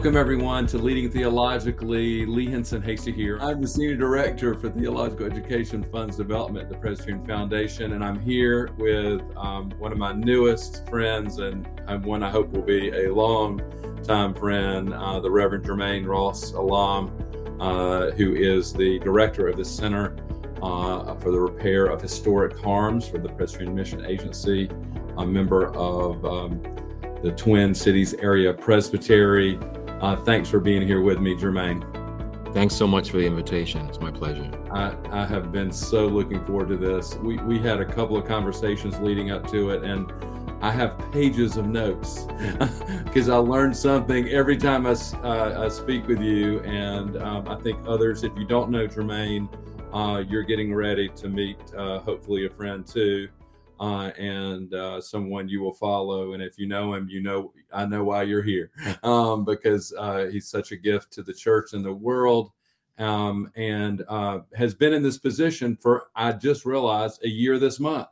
Welcome, everyone, to Leading Theologically. Lee Henson Hasty here. I'm the Senior Director for Theological Education Funds Development at the Presbyterian Foundation, and I'm here with um, one of my newest friends and, one I hope will be a long time friend, uh, the Reverend Jermaine Ross Allam, uh, who is the Director of the Center uh, for the Repair of Historic Harms for the Presbyterian Mission Agency, a member of um, the Twin Cities Area Presbytery. Uh, thanks for being here with me, Jermaine. Thanks so much for the invitation. It's my pleasure. I, I have been so looking forward to this. We, we had a couple of conversations leading up to it, and I have pages of notes because I learn something every time I, uh, I speak with you. And um, I think others, if you don't know Jermaine, uh, you're getting ready to meet uh, hopefully a friend too uh, and uh, someone you will follow. And if you know him, you know I know why you're here um, because uh, he's such a gift to the church and the world, um, and uh, has been in this position for I just realized a year this month.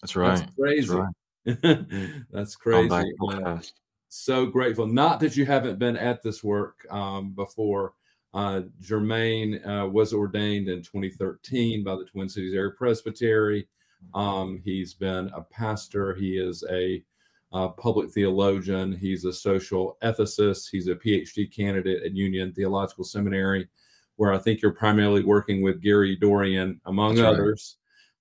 That's right. That's crazy. That's, right. That's crazy. so grateful. Not that you haven't been at this work um, before. Uh, Jermaine uh, was ordained in 2013 by the Twin Cities Area Presbytery. Um, he's been a pastor. He is a uh, public theologian. He's a social ethicist. He's a PhD candidate at Union Theological Seminary, where I think you're primarily working with Gary Dorrien, among That's others,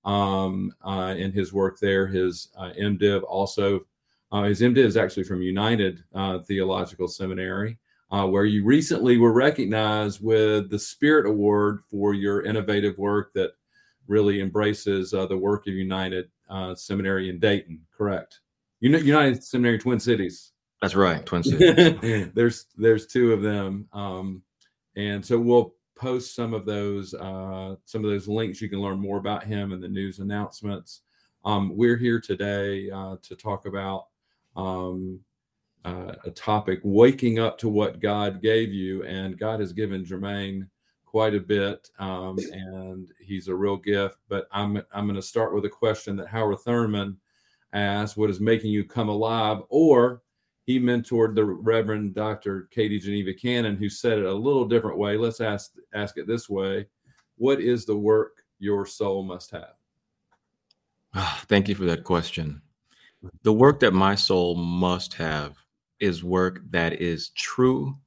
right. um, uh, in his work there. His uh, MDiv also, uh, his MDiv is actually from United uh, Theological Seminary. Uh, where you recently were recognized with the Spirit Award for your innovative work that really embraces uh, the work of United uh, Seminary in Dayton. Correct. United Seminary Twin Cities. That's right, Twin Cities. there's there's two of them, um, and so we'll post some of those uh, some of those links. You can learn more about him and the news announcements. Um, we're here today uh, to talk about um, uh, a topic: waking up to what God gave you, and God has given Jermaine quite a bit, um, and he's a real gift. But I'm I'm going to start with a question that Howard Thurman asked: "What is making you come alive?" Or he mentored the Reverend Dr. Katie Geneva Cannon, who said it a little different way. Let's ask ask it this way: What is the work your soul must have? Oh, thank you for that question. The work that my soul must have is work that is true,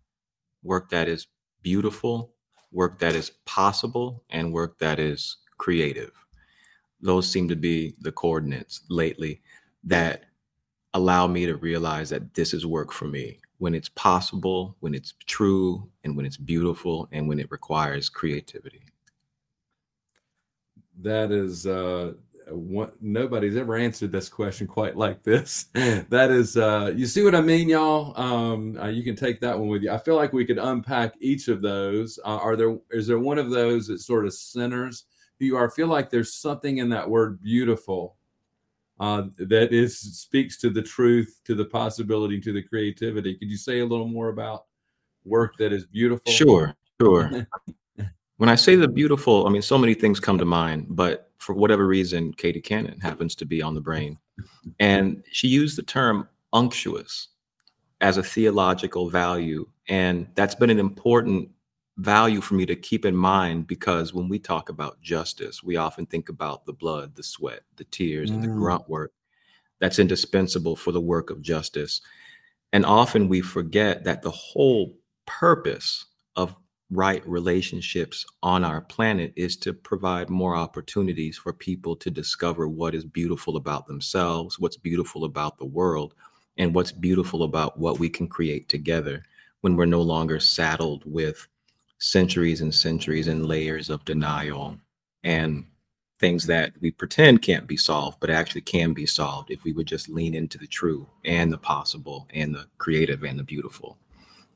work that is beautiful, work that is possible and work that is creative. Those seem to be the coordinates lately that allow me to realize that this is work for me when it's possible, when it's true, and when it's beautiful, and when it requires creativity. That is uh, what, nobody's ever answered this question quite like this. that is, uh, you see what I mean, y'all? Um, uh, you can take that one with you. I feel like we could unpack each of those. Uh, are there, is there one of those that sort of centers who you are? I feel like there's something in that word beautiful uh, that is speaks to the truth, to the possibility, to the creativity. Could you say a little more about work that is beautiful? Sure, sure. when I say the beautiful, I mean, so many things come to mind, but for whatever reason, Katie Cannon happens to be on the brain. And she used the term unctuous as a theological value. And that's been an important value for me to keep in mind because when we talk about justice, we often think about the blood, the sweat, the tears, mm. and the mm. grunt work that's indispensable for the work of justice. And often we forget that the whole purpose of right relationships on our planet is to provide more opportunities for people to discover what is beautiful about themselves, what's beautiful about the world, and what's beautiful about what we can create together when we're no longer saddled with centuries and centuries and layers of denial and things that we pretend can't be solved, but actually can be solved if we would just lean into the true and the possible and the creative and the beautiful.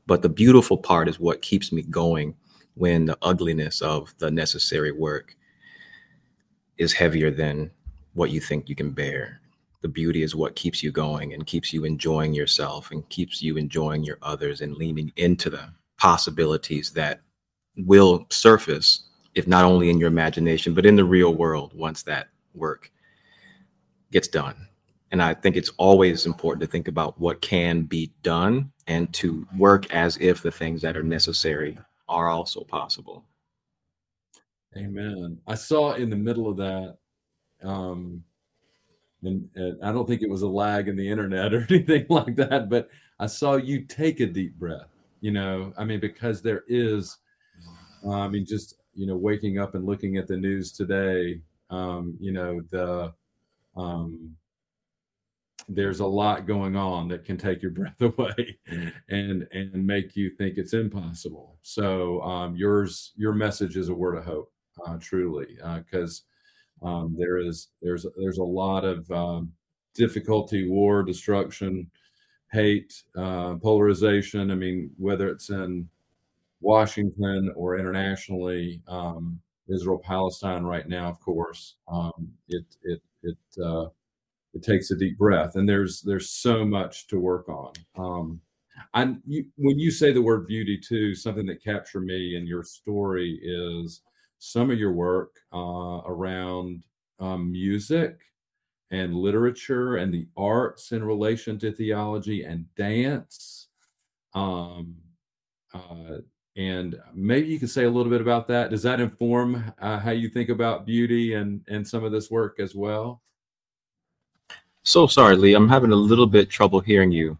But the beautiful part is what keeps me going when the ugliness of the necessary work is heavier than what you think you can bear. The beauty is what keeps you going and keeps you enjoying yourself and keeps you enjoying your others and leaning into the possibilities that will surface, if not only in your imagination, but in the real world once that work gets done. And I think it's always important to think about what can be done and to work as if the things that are necessary are also possible. Amen. I saw in the middle of that, um, and, and, I don't think it was a lag in the internet or anything like that, but I saw you take a deep breath. You know, I mean, because there is, uh, I mean, just you know, waking up and looking at the news today, um, you know, the um, there's a lot going on that can take your breath away and and make you think it's impossible. So um, yours your message is a word of hope, uh, truly, uh, because uh, um, there is there's there's a lot of um, difficulty, war, destruction, hate, uh, polarization. I mean, whether it's in Washington or internationally, um, Israel Palestine right now, of course, um, it it it uh, it takes a deep breath, and there's there's so much to work on. Um, and you, when you say the word beauty too, something that captured me in your story is some of your work uh, around um, music and literature and the arts in relation to theology and dance. Um, uh, and maybe you can say a little bit about that. Does that inform uh, how you think about beauty and and some of this work as well? So sorry, Lee. I'm having a little bit trouble hearing you.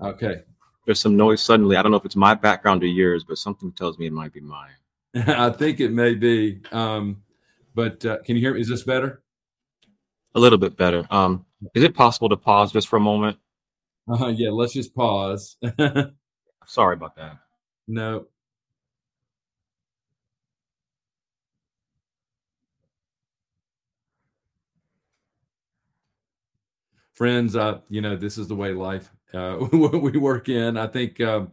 Okay. There's some noise suddenly. I don't know if it's my background or yours, but something tells me it might be mine. I think it may be. Um, but uh, can you hear me? Is this better? A little bit better. Um, is it possible to pause just for a moment? Uh, yeah, let's just pause. Sorry about that. No. Friends, uh, you know, this is the way life uh, we work in. I think um,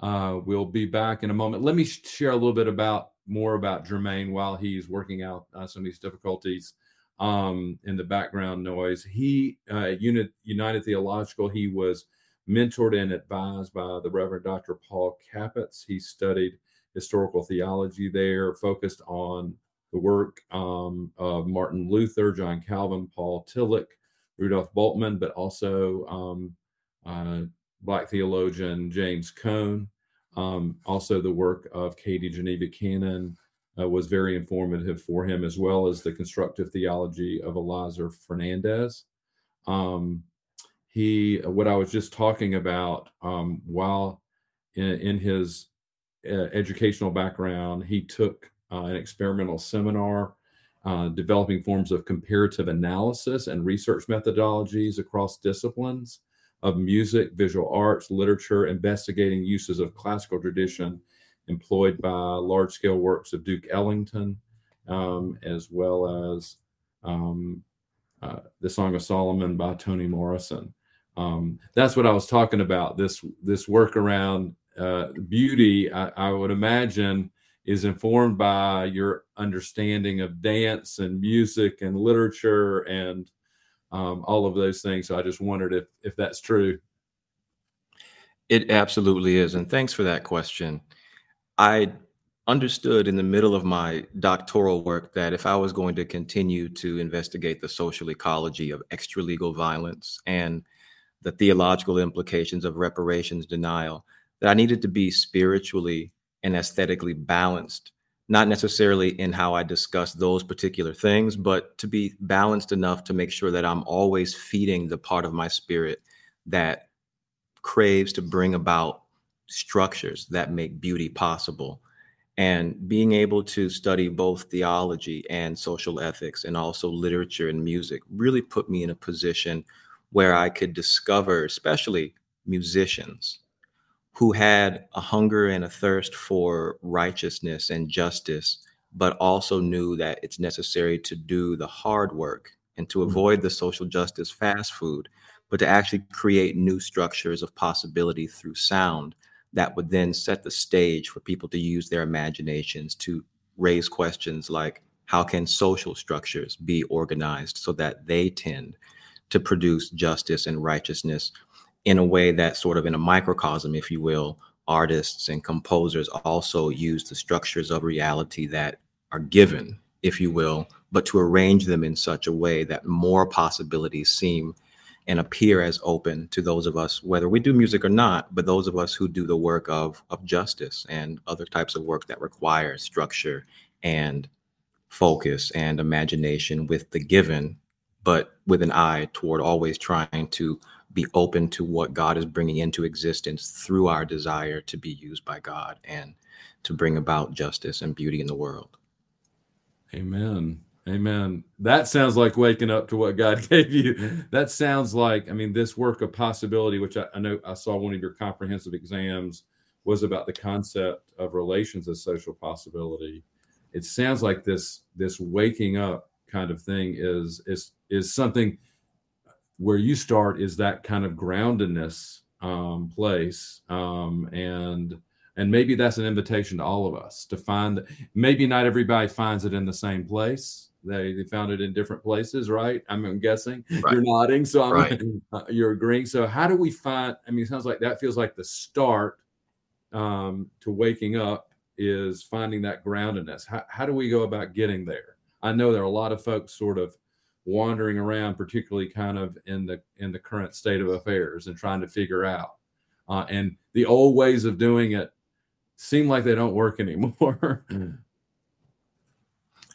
uh, we'll be back in a moment. Let me share a little bit about more about Jermaine while he's working out uh, some of these difficulties um, in the background noise. He uh, Unit United Theological. He was mentored and advised by the Reverend Dr. Paul Capetz. He studied historical theology there, focused on the work um, of Martin Luther, John Calvin, Paul Tillich, Rudolf Bultmann, but also um, uh, Black theologian James Cone. Um, also, the work of Katie Geneva Cannon uh, was very informative for him, as well as the constructive theology of Eleazar Fernandez. Um, he, what I was just talking about, um, while in, in his uh, educational background, he took uh, an experimental seminar uh, developing forms of comparative analysis and research methodologies across disciplines of music, visual arts, literature, investigating uses of classical tradition employed by large scale works of Duke Ellington, um, as well as um, uh, the Song of Solomon by Toni Morrison. Um, that's what I was talking about. This this work around uh, beauty, I, I would imagine, is informed by your understanding of dance and music and literature and um, all of those things. So I just wondered if if that's true. It absolutely is, and thanks for that question. I understood in the middle of my doctoral work that if I was going to continue to investigate the social ecology of extralegal violence and the theological implications of reparations denial, that I needed to be spiritually and aesthetically balanced, not necessarily in how I discuss those particular things, but to be balanced enough to make sure that I'm always feeding the part of my spirit that craves to bring about structures that make beauty possible. And being able to study both theology and social ethics and also literature and music really put me in a position where I could discover, especially musicians, who had a hunger and a thirst for righteousness and justice, but also knew that it's necessary to do the hard work and to mm-hmm. avoid the social justice fast food, but to actually create new structures of possibility through sound that would then set the stage for people to use their imaginations to raise questions like how can social structures be organized so that they tend to produce justice and righteousness in a way that sort of in a microcosm, if you will, artists and composers also use the structures of reality that are given, if you will, but to arrange them in such a way that more possibilities seem and appear as open to those of us, whether we do music or not, but those of us who do the work of, of justice and other types of work that require structure and focus and imagination with the given, but with an eye toward always trying to be open to what God is bringing into existence through our desire to be used by God and to bring about justice and beauty in the world. Amen. Amen. That sounds like waking up to what God gave you. That sounds like, I mean, this work of possibility, which I, I, know I saw one of your comprehensive exams was about the concept of relations as social possibility. It sounds like this this waking up kind of thing is is is something where you start is that kind of groundedness um, place um, and and maybe that's an invitation to all of us to find that maybe not everybody finds it in the same place. They, they found it in different places right? I'm guessing. Right. you're nodding so I'm, right. uh, you're agreeing. So how do we find i mean it sounds like that feels like the start um, to waking up is finding that groundedness. How, how do we go about getting there? I know there are a lot of folks sort of wandering around particularly kind of in the in the current state of affairs and trying to figure out uh, and the old ways of doing it seem like they don't work anymore.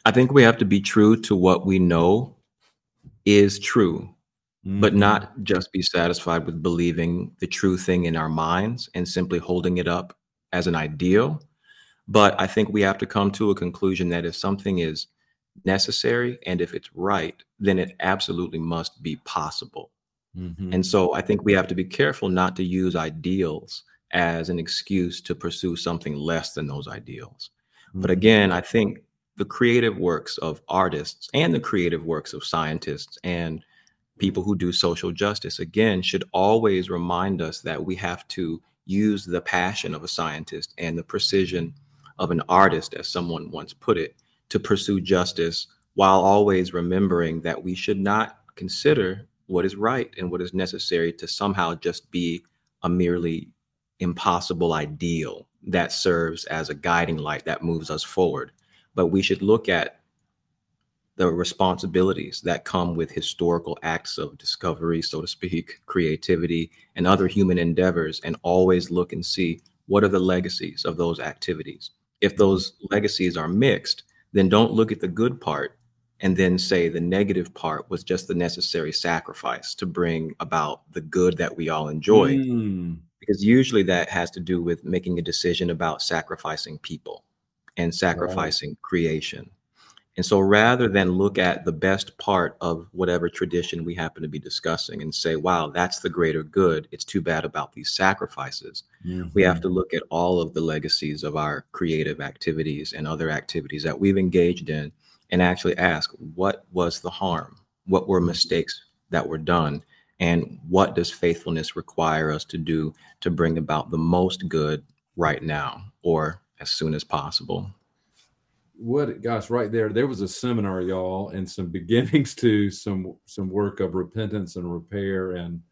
I think we have to be true to what we know is true, mm-hmm. but not just be satisfied with believing the true thing in our minds and simply holding it up as an ideal. But I think we have to come to a conclusion that if something is necessary and if it's right, then it absolutely must be possible. Mm-hmm. And so I think we have to be careful not to use ideals as an excuse to pursue something less than those ideals. Mm-hmm. But again, I think the creative works of artists and the creative works of scientists and people who do social justice, again, should always remind us that we have to use the passion of a scientist and the precision of an artist, as someone once put it, to pursue justice while always remembering that we should not consider what is right and what is necessary to somehow just be a merely impossible ideal that serves as a guiding light that moves us forward. But we should look at the responsibilities that come with historical acts of discovery, so to speak, creativity, and other human endeavors, and always look and see what are the legacies of those activities. If those legacies are mixed, then don't look at the good part and then say the negative part was just the necessary sacrifice to bring about the good that we all enjoy. Mm because usually that has to do with making a decision about sacrificing people and sacrificing right. creation. And so rather than look at the best part of whatever tradition we happen to be discussing and say, wow, that's the greater good, it's too bad about these sacrifices. Mm-hmm. We have to mm-hmm. look at all of the legacies of our creative activities and other activities that we've engaged in and actually ask, what was the harm? What were mm-hmm. mistakes that were done? and what does faithfulness require us to do to bring about the most good right now or as soon as possible what gosh right there there was a seminar y'all and some beginnings to some some work of repentance and repair and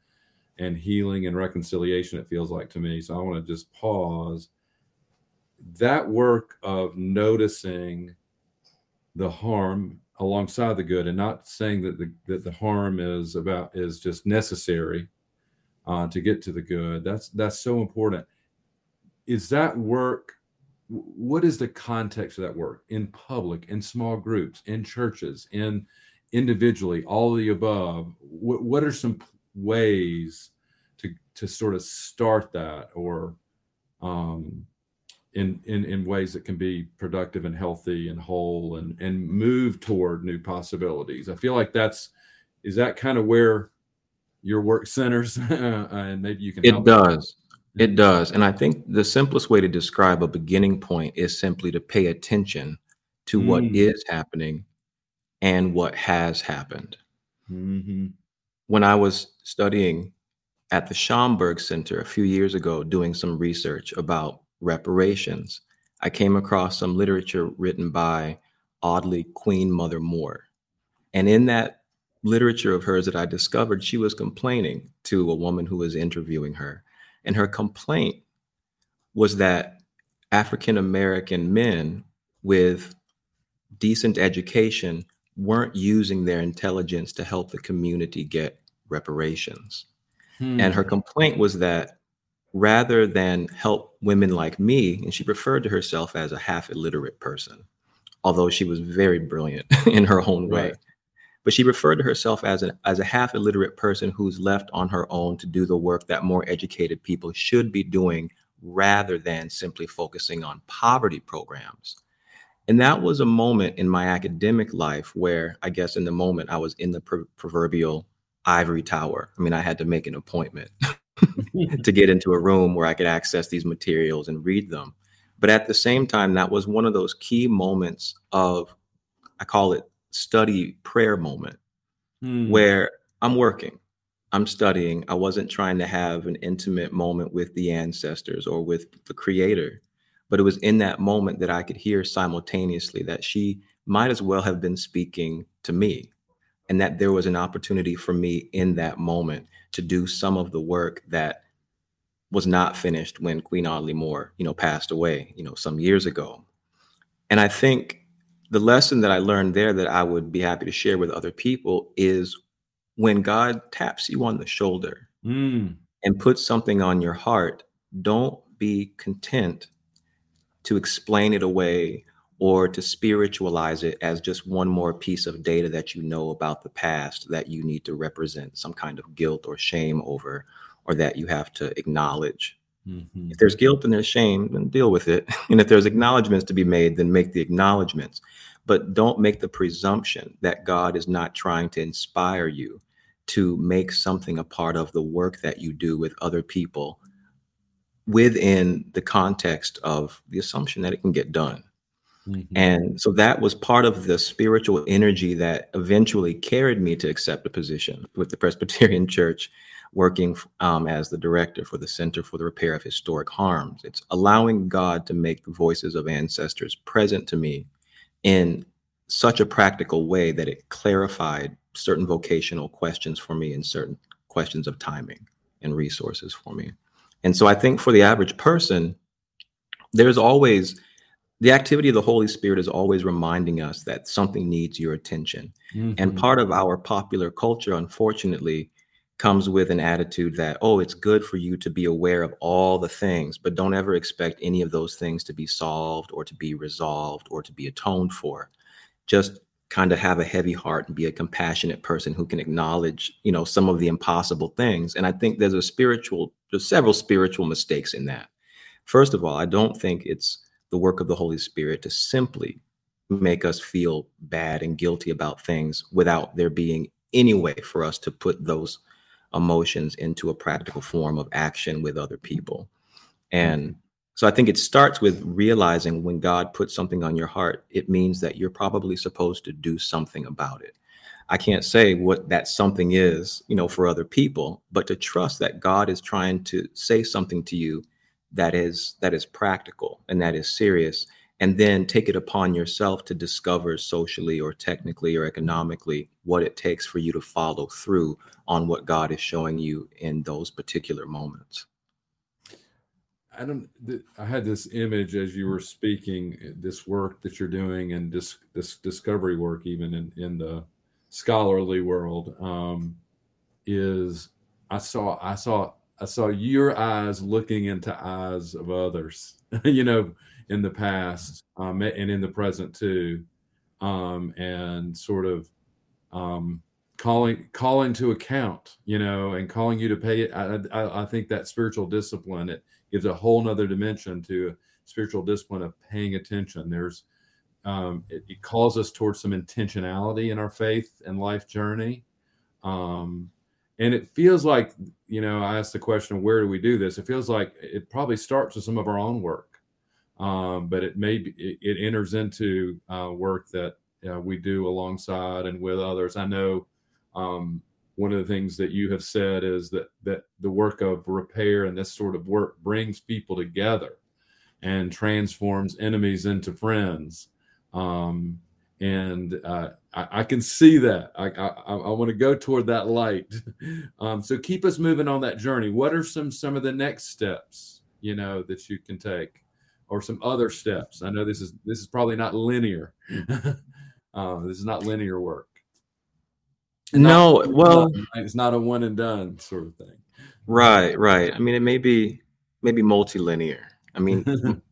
and healing and reconciliation it feels like to me. So i want to just pause. That work of noticing the harm alongside the good and not saying that the that the harm is about is just necessary uh, to get to the good that's that's so important. Is that work what is the context of that work in public in small groups in churches in individually all of the above what, what are some ways to to sort of start that or um in, in in ways that can be productive and healthy and whole and and move toward new possibilities. I feel like that's is that kind of where your work centers, and maybe you can. It does. It does, and I think the simplest way to describe a beginning point is simply to pay attention to mm. what is happening and what has happened. Mm-hmm. When I was studying at the Schomburg Center a few years ago, doing some research about reparations, I came across some literature written by Audley Queen Mother Moore. And in that literature of hers that I discovered, she was complaining to a woman who was interviewing her. And her complaint was that African American men with decent education weren't using their intelligence to help the community get reparations. Hmm. And her complaint was that rather than help women like me, and she referred to herself as a half illiterate person, although she was very brilliant in her own way. Right. But she referred to herself as, an, as a half illiterate person who's left on her own to do the work that more educated people should be doing rather than simply focusing on poverty programs. And that was a moment in my academic life where I guess in the moment I was in the proverbial ivory tower. I mean, I had to make an appointment to get into a room where I could access these materials and read them. But at the same time, that was one of those key moments of, I call it study prayer moment, hmm. where I'm working, I'm studying. I wasn't trying to have an intimate moment with the ancestors or with the creator, but it was in that moment that I could hear simultaneously that she might as well have been speaking to me and that there was an opportunity for me in that moment to do some of the work that was not finished when Queen Audley Moore, you know, passed away, you know, some years ago. And I think the lesson that I learned there that I would be happy to share with other people is when God taps you on the shoulder mm. and puts something on your heart, don't be content to explain it away or to spiritualize it as just one more piece of data that you know about the past that you need to represent some kind of guilt or shame over, or that you have to acknowledge. Mm-hmm. If there's guilt and there's shame, then deal with it. And if there's acknowledgments to be made, then make the acknowledgments. But don't make the presumption that God is not trying to inspire you to make something a part of the work that you do with other people within the context of the assumption that it can get done. Mm-hmm. And so that was part of the spiritual energy that eventually carried me to accept a position with the Presbyterian Church, working um, as the director for the Center for the Repair of Historic Harms. It's allowing God to make the voices of ancestors present to me in such a practical way that it clarified certain vocational questions for me and certain questions of timing and resources for me. And so I think for the average person, there's always the activity of the Holy Spirit is always reminding us that something needs your attention. Mm-hmm. And part of our popular culture, unfortunately, comes with an attitude that, oh, it's good for you to be aware of all the things, but don't ever expect any of those things to be solved or to be resolved or to be atoned for. Just kind of have a heavy heart and be a compassionate person who can acknowledge, you know, some of the impossible things. And I think there's a spiritual, there's several spiritual mistakes in that. First of all, I don't think it's the work of the Holy Spirit to simply make us feel bad and guilty about things without there being any way for us to put those emotions into a practical form of action with other people. And mm-hmm. so I think it starts with realizing when God puts something on your heart, it means that you're probably supposed to do something about it. I can't say what that something is, you know, for other people, but to trust that God is trying to say something to you that is that is practical and that is serious and then take it upon yourself to discover socially or technically or economically what it takes for you to follow through on what God is showing you in those particular moments. I don't. I had this image as you were speaking. This work that you're doing, and this this discovery work, even in in the scholarly world, um, is I saw I saw I saw your eyes looking into eyes of others, you know, in the past um, and in the present too, um, and sort of um, calling calling to account, you know, and calling you to pay it. I, I, think that spiritual discipline it gives a whole nother dimension to spiritual discipline of paying attention. There's um, it, it, calls us towards some intentionality in our faith and life journey. Um, and it feels like you know i asked the question of where do we do this it feels like it probably starts with some of our own work um, but it may be, it, it enters into uh, work that uh, we do alongside and with others i know um, one of the things that you have said is that that the work of repair and this sort of work brings people together and transforms enemies into friends um, and uh, I, I, can see that. I, I, I want to go toward that light. Um, so keep us moving on that journey. What are some some of the next steps you know that you can take, or some other steps? I know this is this is probably not linear. uh, this is not linear work. no, well, it's not a one and done sort of thing. Right, right. I mean, it may be maybe multilinear. I mean,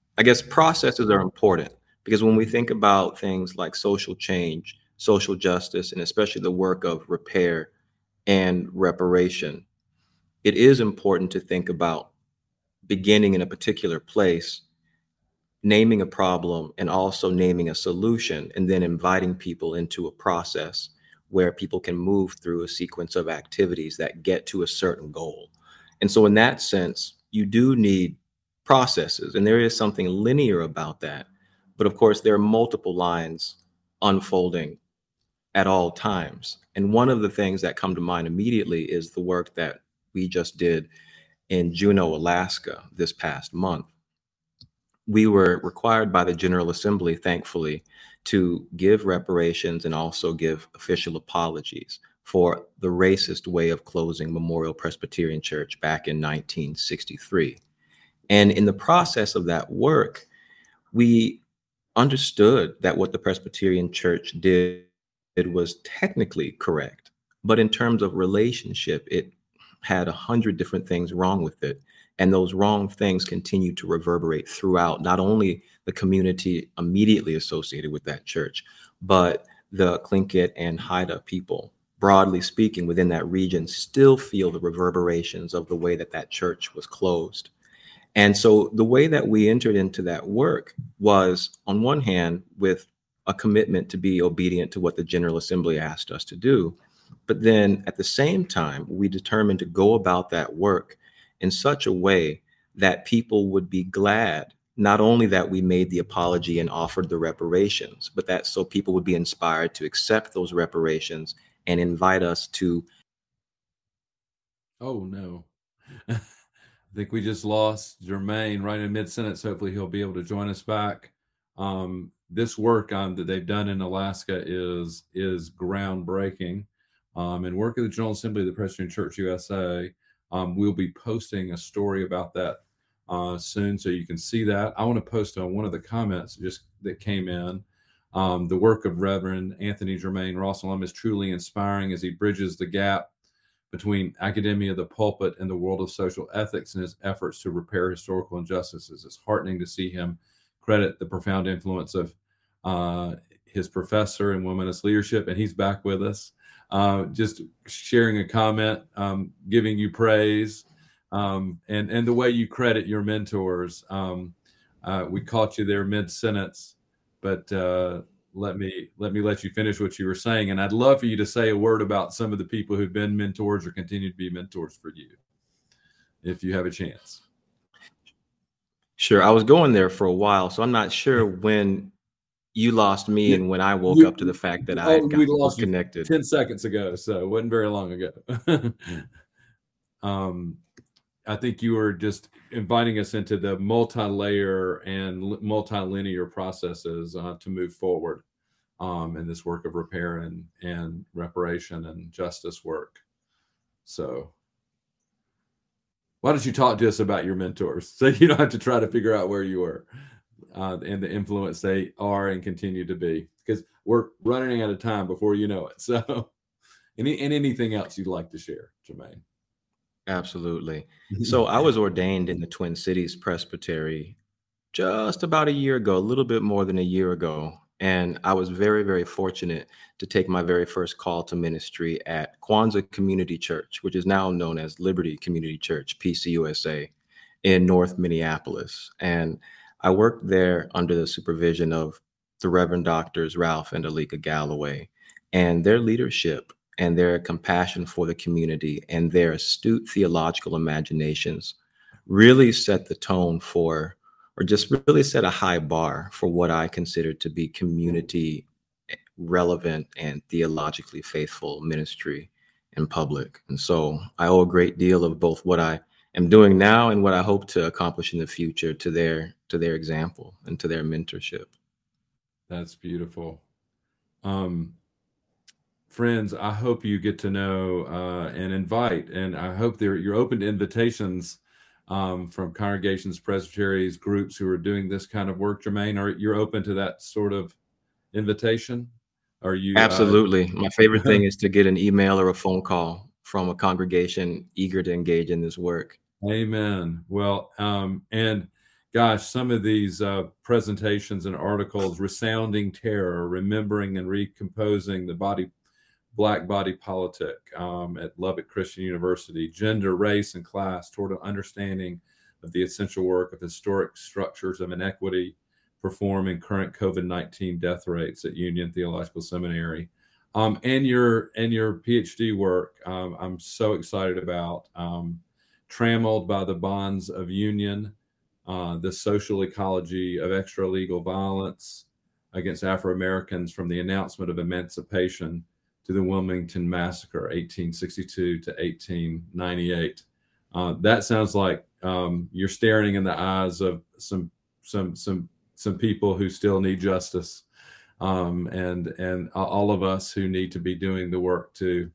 I guess processes are important because when we think about things like social change, social justice, and especially the work of repair and reparation, it is important to think about beginning in a particular place, naming a problem, and also naming a solution, and then inviting people into a process where people can move through a sequence of activities that get to a certain goal. And so, in that sense, you do need processes, and there is something linear about that. But of course, there are multiple lines unfolding at all times. And one of the things that come to mind immediately is the work that we just did in Juneau, Alaska this past month. We were required by the General Assembly, thankfully, to give reparations and also give official apologies for the racist way of closing Memorial Presbyterian Church back in 1963. And in the process of that work, we understood that what the Presbyterian Church did was technically correct, but in terms of relationship, it had a hundred different things wrong with it. And those wrong things continue to reverberate throughout not only the community immediately associated with that church, but the Tlingit and Haida people, broadly speaking, within that region, still feel the reverberations of the way that that church was closed. And so the way that we entered into that work was, on one hand, with a commitment to be obedient to what the General Assembly asked us to do. But then at the same time, we determined to go about that work in such a way that people would be glad not only that we made the apology and offered the reparations, but that so people would be inspired to accept those reparations and invite us to. Oh, no. I think we just lost Jermaine right in mid sentence. Hopefully, he'll be able to join us back. Um, this work um, that they've done in Alaska is is groundbreaking. Um, and work of the General Assembly of the Presbyterian Church USA. Um, we'll be posting a story about that uh, soon, so you can see that. I want to post on one of the comments just that came in. Um, the work of Reverend Anthony Jermaine Ross-Allam is truly inspiring as he bridges the gap between academia, the pulpit, and the world of social ethics in his efforts to repair historical injustices. It's heartening to see him credit the profound influence of uh, his professor and womanist leadership, and he's back with us. Uh, just sharing a comment, um, giving you praise, um, and and the way you credit your mentors. Um, uh, we caught you there mid sentence, but uh, let me let me let you finish what you were saying. And I'd love for you to say a word about some of the people who've been mentors or continue to be mentors for you, if you have a chance. Sure, I was going there for a while, so I'm not sure when you lost me and when I woke you, up to the fact that I oh, we lost connected 10 seconds ago. So it wasn't very long ago. um, I think you were just inviting us into the multi-layer and multi-linear processes uh, to move forward um, in this work of repair and, and reparation and justice work. So why don't you talk to us about your mentors so you don't have to try to figure out where you were uh, and the influence they are and continue to be because we're running out of time before you know it. So, any and anything else you'd like to share, Jermaine? Absolutely. So I was ordained in the Twin Cities Presbytery just about a year ago, a little bit more than a year ago. And I was very, very fortunate to take my very first call to ministry at Kwanzaa Community Church, which is now known as Liberty Community Church, PCUSA, in North Minneapolis. And I worked there under the supervision of the Reverend Doctors Ralph and Alika Galloway, and their leadership and their compassion for the community and their astute theological imaginations really set the tone for, or just really set a high bar for what I consider to be community eh, relevant and theologically faithful ministry in public. And so I owe a great deal of both what I am doing now and what I hope to accomplish in the future to their to their example and to their mentorship. That's beautiful. Um, friends, I hope you get to know uh, and invite, and I hope you're open to invitations um, from congregations, presbyteries, groups who are doing this kind of work. Jermaine, are you're open to that sort of invitation? Are you uh, absolutely? Uh, My favorite thing is to get an email or a phone call from a congregation eager to engage in this work. Amen. Well, um, and gosh, some of these uh, presentations and articles, resounding terror, remembering and recomposing the body, black body politic um, at Lubbock Christian University, gender, race, and class toward an understanding of the essential work of historic structures of inequity performing current COVID nineteen death rates at Union Theological Seminary. Um, and your and your PhD work, um, I'm so excited about. Um, trammeled by the bonds of union, uh, the social ecology of extra legal violence against Afro Americans from the announcement of emancipation to the Wilmington Massacre, 1862 to 1898. Uh, that sounds like um, you're staring in the eyes of some some some some people who still need justice, um, and and all of us who need to be doing the work to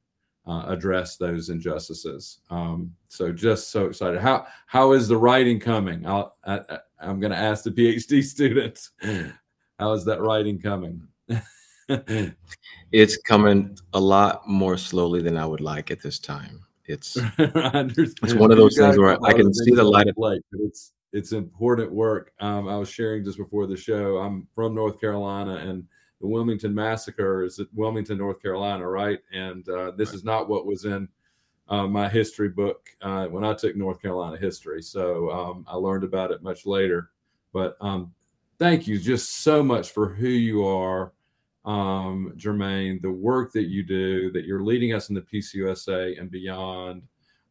uh, address those injustices. Um, so just so excited. How how is the writing coming? I'll, I, am going to ask the PhD students. How is that writing coming? it's coming a lot more slowly than I would like at this time. It's it's one of those things where I can see the light. Of, light, but it's it's important work. Um, I was sharing just before the show. I'm from North Carolina, and the Wilmington massacre is at Wilmington, North Carolina, right? And uh, this right. is not what was in uh, my history book uh, when I took North Carolina history. So um, I learned about it much later. But um, thank you just so much for who you are, um, Jermaine, the work that you do, that you're leading us in the PCUSA and beyond,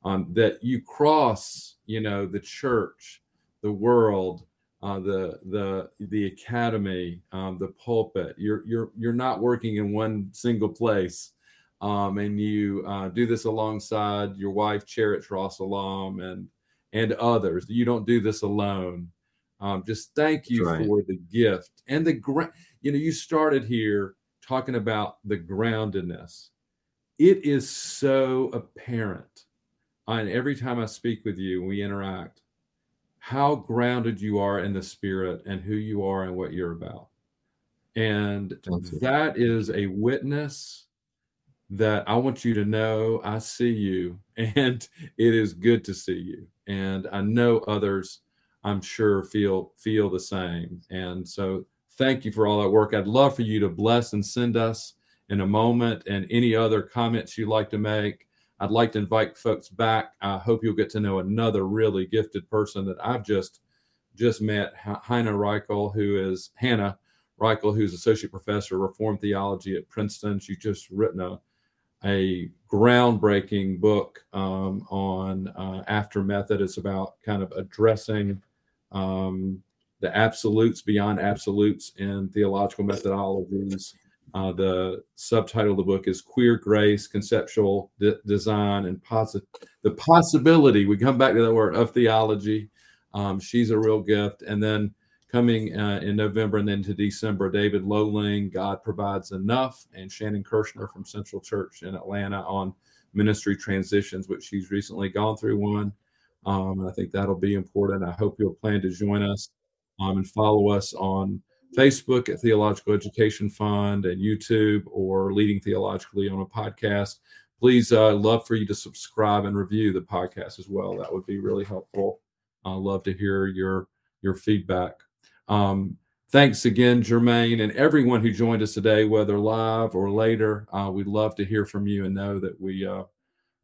um, that you cross, you know, the church, the world, uh, the the the academy, um, the pulpit. You're you're you're not working in one single place, um, and you uh, do this alongside your wife Charit Ross Allam and and others. You don't do this alone. Um, just thank you right. for the gift and the gra- you know you started here talking about the groundedness. It is so apparent, and every time I speak with you, we interact how grounded you are in the spirit and who you are and what you're about. And that is a witness that I want you to know I see you and it is good to see you. And I know others I'm sure feel feel the same. And so thank you for all that work. I'd love for you to bless and send us in a moment and any other comments you'd like to make. I'd like to invite folks back. I hope you'll get to know another really gifted person that I've just just met, Hanna Reichel, who is Hanna Reichel, who's associate professor of Reformed theology at Princeton. She's just written a a groundbreaking book um, on uh, after method. It's about kind of addressing um, the absolutes beyond absolutes in theological methodologies uh, the subtitle of the book is Queer Grace, Conceptual D- Design, and Posit- the Possibility. We come back to that word of theology. Um, she's a real gift. And then coming uh, in November and then to December, David Loleng, God Provides Enough, and Shannon Kershner from Central Church in Atlanta on ministry transitions, which she's recently gone through one. Um, I think that'll be important. I hope you'll plan to join us um, and follow us on Facebook at Theological Education Fund and YouTube or Leading Theologically on a podcast. Please, uh, love for you to subscribe and review the podcast as well. That would be really helpful. I love to hear your your feedback. Um, thanks again, Jermaine, and everyone who joined us today, whether live or later. Uh, we'd love to hear from you and know that we uh,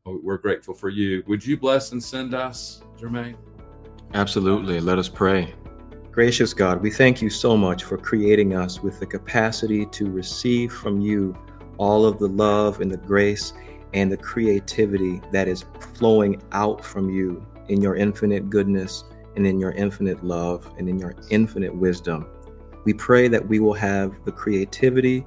we're grateful for you. Would you bless and send us, Jermaine? Absolutely. Let us pray. Gracious God, we thank you so much for creating us with the capacity to receive from you all of the love and the grace and the creativity that is flowing out from you in your infinite goodness and in your infinite love and in your infinite wisdom. We pray that we will have the creativity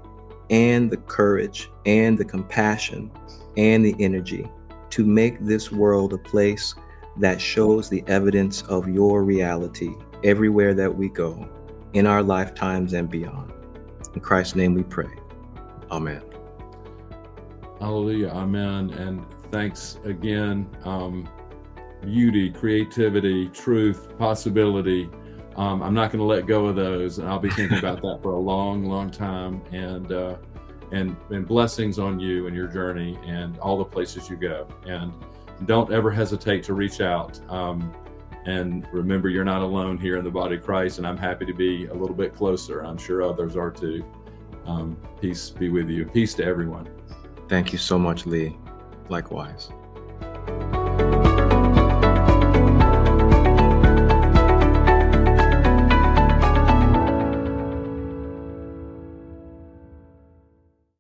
and the courage and the compassion and the energy to make this world a place that shows the evidence of your reality everywhere that we go, in our lifetimes and beyond. In Christ's name we pray. Amen. Hallelujah. Amen. And thanks again. Um, beauty, creativity, truth, possibility. Um, I'm not going to let go of those. And I'll be thinking about that for a long, long time. And uh, and, and blessings on you and your journey and all the places you go. And don't ever hesitate to reach out. Um, and remember, you're not alone here in the body of Christ. And I'm happy to be a little bit closer. I'm sure others are too. Um, peace be with you. Peace to everyone. Thank you so much, Lee. Likewise.